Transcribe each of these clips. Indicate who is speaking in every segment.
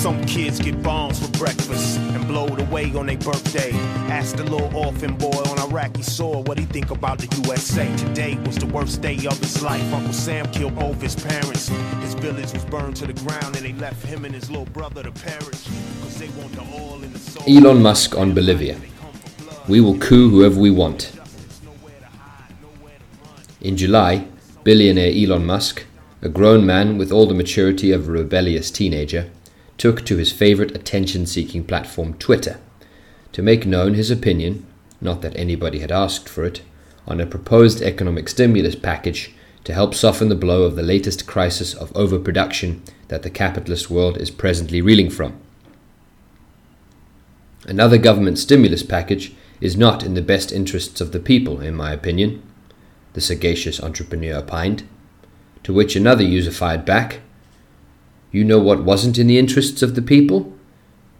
Speaker 1: Some kids get bombs for breakfast and blowed away on their birthday. Ask the little orphan boy on Iraqi soil what he think about the USA. Today was the worst day of his life. Uncle Sam killed both his parents. His village was burned to the ground and they left him and his little brother to perish.
Speaker 2: Elon Musk on Bolivia. We will coup whoever we want. In July, billionaire Elon Musk, a grown man with all the maturity of a rebellious teenager, took to his favorite attention seeking platform, Twitter, to make known his opinion, not that anybody had asked for it, on a proposed economic stimulus package to help soften the blow of the latest crisis of overproduction that the capitalist world is presently reeling from. Another government stimulus package is not in the best interests of the people, in my opinion, the sagacious entrepreneur opined. To which another user fired back, You know what wasn't in the interests of the people?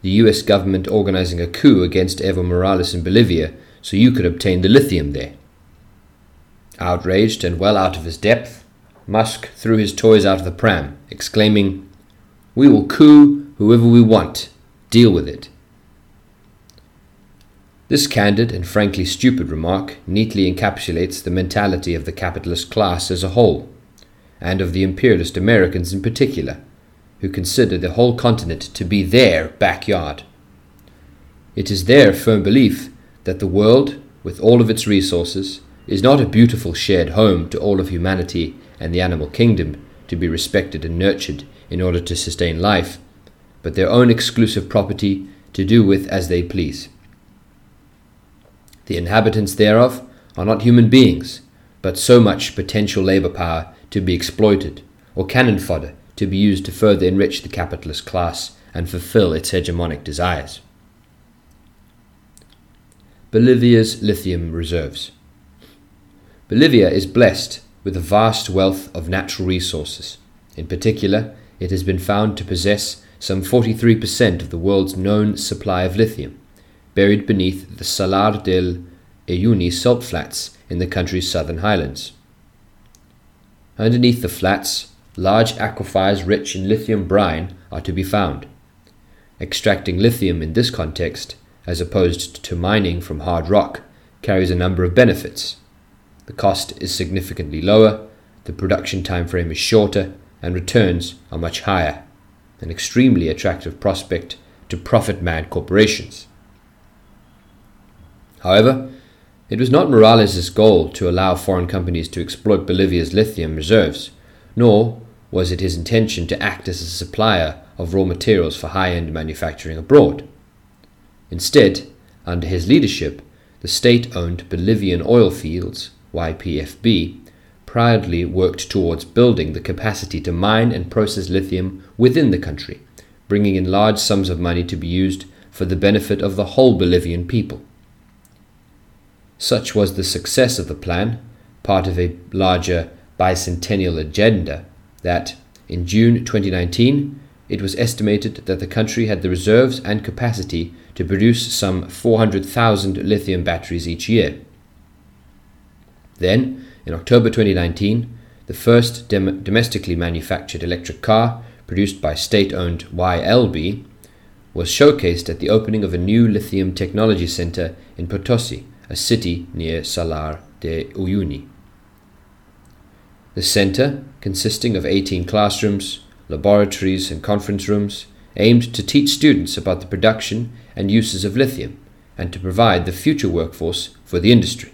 Speaker 2: The US government organizing a coup against Evo Morales in Bolivia so you could obtain the lithium there. Outraged and well out of his depth, Musk threw his toys out of the pram, exclaiming, We will coup whoever we want. Deal with it. This candid and frankly stupid remark neatly encapsulates the mentality of the capitalist class as a whole, and of the imperialist Americans in particular, who consider the whole continent to be their backyard. It is their firm belief that the world, with all of its resources, is not a beautiful shared home to all of humanity and the animal kingdom to be respected and nurtured in order to sustain life, but their own exclusive property to do with as they please. The inhabitants thereof are not human beings, but so much potential labor power to be exploited, or cannon fodder to be used to further enrich the capitalist class and fulfill its hegemonic desires. Bolivia's lithium reserves. Bolivia is blessed with a vast wealth of natural resources. In particular, it has been found to possess some 43% of the world's known supply of lithium buried beneath the Salar del Uyuni salt flats in the country's southern highlands. Underneath the flats, large aquifers rich in lithium brine are to be found. Extracting lithium in this context, as opposed to mining from hard rock, carries a number of benefits. The cost is significantly lower, the production time frame is shorter, and returns are much higher, an extremely attractive prospect to profit mad corporations. However, it was not Morales' goal to allow foreign companies to exploit Bolivia's lithium reserves, nor was it his intention to act as a supplier of raw materials for high end manufacturing abroad. Instead, under his leadership, the state owned Bolivian Oil Fields, YPFB, proudly worked towards building the capacity to mine and process lithium within the country, bringing in large sums of money to be used for the benefit of the whole Bolivian people. Such was the success of the plan, part of a larger bicentennial agenda, that in June 2019 it was estimated that the country had the reserves and capacity to produce some 400,000 lithium batteries each year. Then, in October 2019, the first dem- domestically manufactured electric car, produced by state owned YLB, was showcased at the opening of a new lithium technology center in Potosi, a city near Salar de Uyuni. The center, consisting of 18 classrooms, laboratories, and conference rooms, aimed to teach students about the production and uses of lithium and to provide the future workforce for the industry.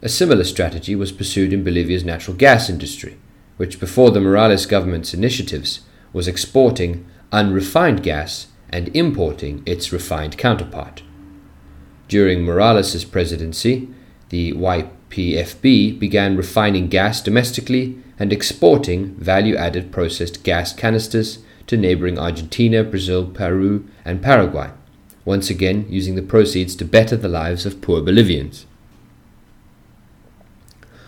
Speaker 2: A similar strategy was pursued in Bolivia's natural gas industry, which before the Morales government's initiatives was exporting unrefined gas and importing its refined counterpart. During Morales' presidency, the YPFB began refining gas domestically and exporting value added processed gas canisters to neighboring Argentina, Brazil, Peru, and Paraguay, once again using the proceeds to better the lives of poor Bolivians.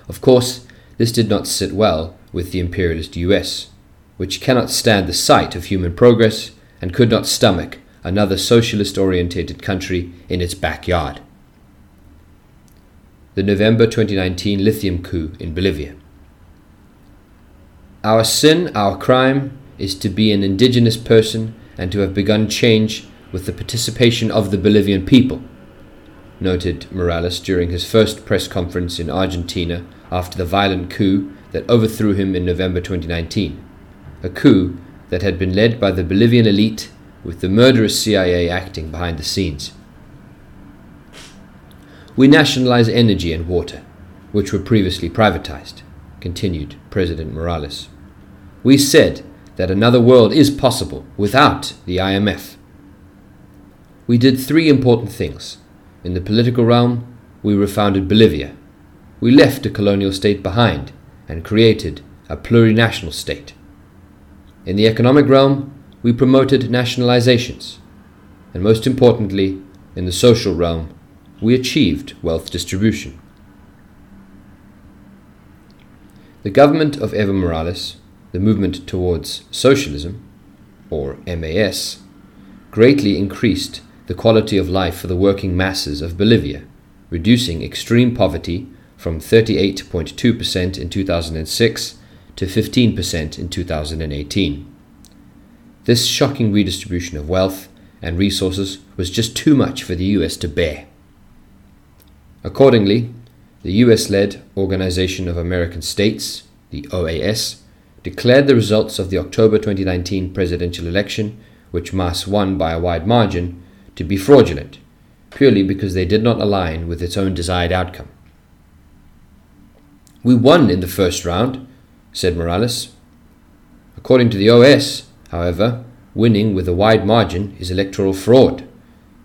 Speaker 2: Of course, this did not sit well with the imperialist US, which cannot stand the sight of human progress and could not stomach another socialist orientated country in its backyard. The November 2019 lithium coup in Bolivia. Our sin, our crime, is to be an indigenous person and to have begun change with the participation of the Bolivian people, noted Morales during his first press conference in Argentina after the violent coup that overthrew him in November 2019. A coup that had been led by the Bolivian elite with the murderous CIA acting behind the scenes. We nationalize energy and water, which were previously privatized, continued President Morales. We said that another world is possible without the IMF. We did three important things. In the political realm, we refounded Bolivia. We left a colonial state behind and created a plurinational state. In the economic realm, we promoted nationalizations. And most importantly, in the social realm, we achieved wealth distribution. The government of Evo Morales, the movement towards socialism, or MAS, greatly increased the quality of life for the working masses of Bolivia, reducing extreme poverty from 38.2% in 2006 to 15% in 2018. This shocking redistribution of wealth and resources was just too much for the US to bear. Accordingly, the US led Organization of American States, the OAS, declared the results of the October 2019 presidential election, which MAS won by a wide margin, to be fraudulent, purely because they did not align with its own desired outcome. We won in the first round, said Morales. According to the OAS, however, winning with a wide margin is electoral fraud.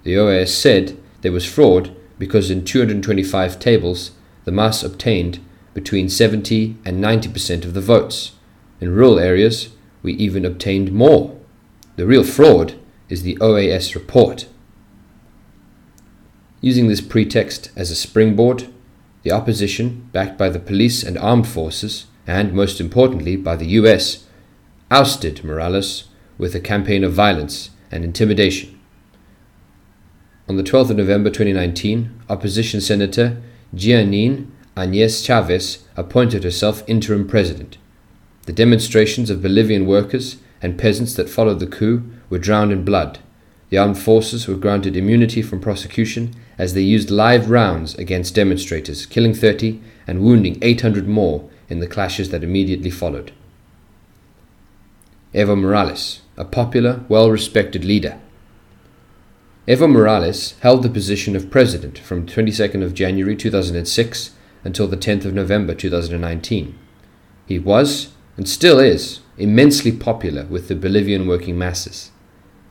Speaker 2: The OAS said there was fraud because in 225 tables the MAS obtained between 70 and 90% of the votes. In rural areas, we even obtained more. The real fraud is the OAS report. Using this pretext as a springboard, the opposition, backed by the police and armed forces, and most importantly by the US, ousted Morales with a campaign of violence and intimidation. On the 12th of November 2019, opposition Senator Jeanine Añez Chavez appointed herself interim president. The demonstrations of Bolivian workers and peasants that followed the coup were drowned in blood. The armed forces were granted immunity from prosecution as they used live rounds against demonstrators, killing 30 and wounding 800 more in the clashes that immediately followed. Evo Morales, a popular, well respected leader, Evo Morales held the position of president from 22nd of January 2006 until the 10th of November 2019. He was, and still is, immensely popular with the Bolivian working masses.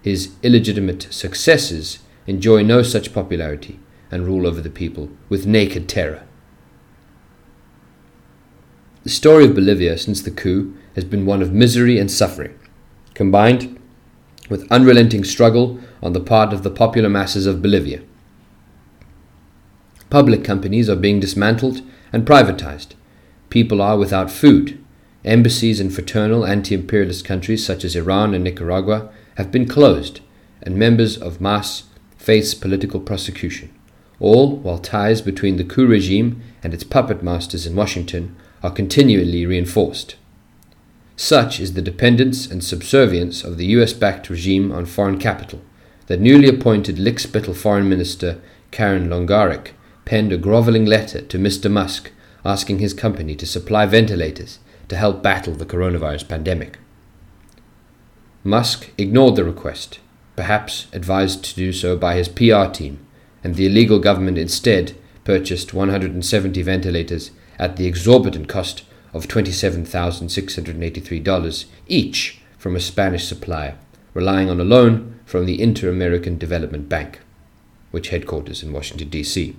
Speaker 2: His illegitimate successors enjoy no such popularity and rule over the people with naked terror. The story of Bolivia since the coup has been one of misery and suffering, combined with unrelenting struggle on the part of the popular masses of Bolivia. Public companies are being dismantled and privatized. People are without food. Embassies in fraternal anti imperialist countries such as Iran and Nicaragua have been closed, and members of MAS face political prosecution, all while ties between the coup regime and its puppet masters in Washington are continually reinforced. Such is the dependence and subservience of the US backed regime on foreign capital that newly appointed lickspittle Foreign Minister Karen Longaric penned a grovelling letter to Mr. Musk asking his company to supply ventilators to help battle the coronavirus pandemic. Musk ignored the request, perhaps advised to do so by his PR team, and the illegal government instead purchased 170 ventilators at the exorbitant cost of $27,683 each from a Spanish supplier, relying on a loan from the Inter American Development Bank, which headquarters in Washington, D.C.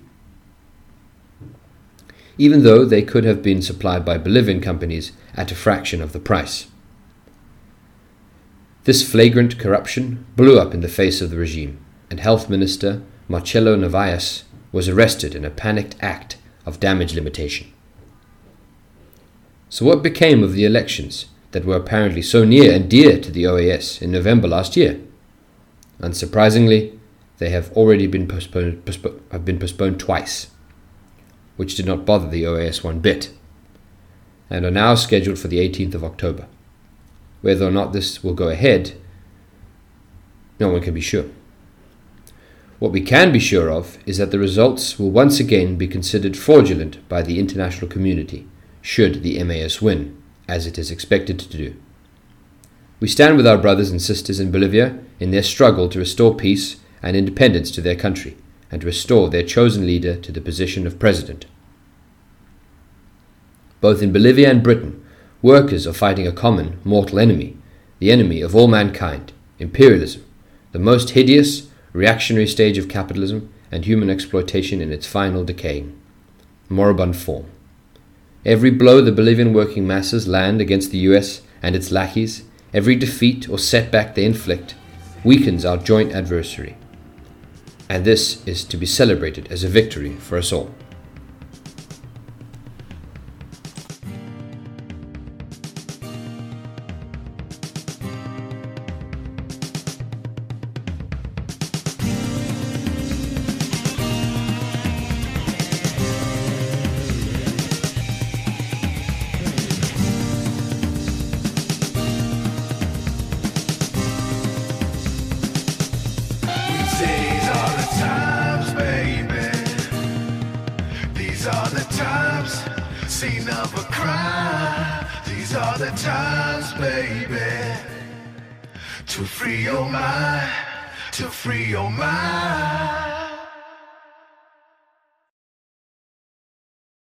Speaker 2: Even though they could have been supplied by Bolivian companies at a fraction of the price. This flagrant corruption blew up in the face of the regime, and Health Minister Marcelo Narvaez was arrested in a panicked act of damage limitation. So, what became of the elections that were apparently so near and dear to the OAS in November last year? Unsurprisingly, they have already been postponed, postpo- have been postponed twice, which did not bother the OAS one bit, and are now scheduled for the 18th of October. whether or not this will go ahead, no one can be sure. What we can be sure of is that the results will once again be considered fraudulent by the international community, should the MAS win, as it is expected to do. We stand with our brothers and sisters in Bolivia in their struggle to restore peace and independence to their country and to restore their chosen leader to the position of president. Both in Bolivia and Britain, workers are fighting a common, mortal enemy, the enemy of all mankind, imperialism, the most hideous, reactionary stage of capitalism and human exploitation in its final decaying, moribund form. Every blow the Bolivian working masses land against the US and its lackeys, every defeat or setback they inflict, weakens our joint adversary. And this is to be celebrated as a victory for us all.
Speaker 1: Scene of a crime. These are the times, baby. To free your mind. To free your mind.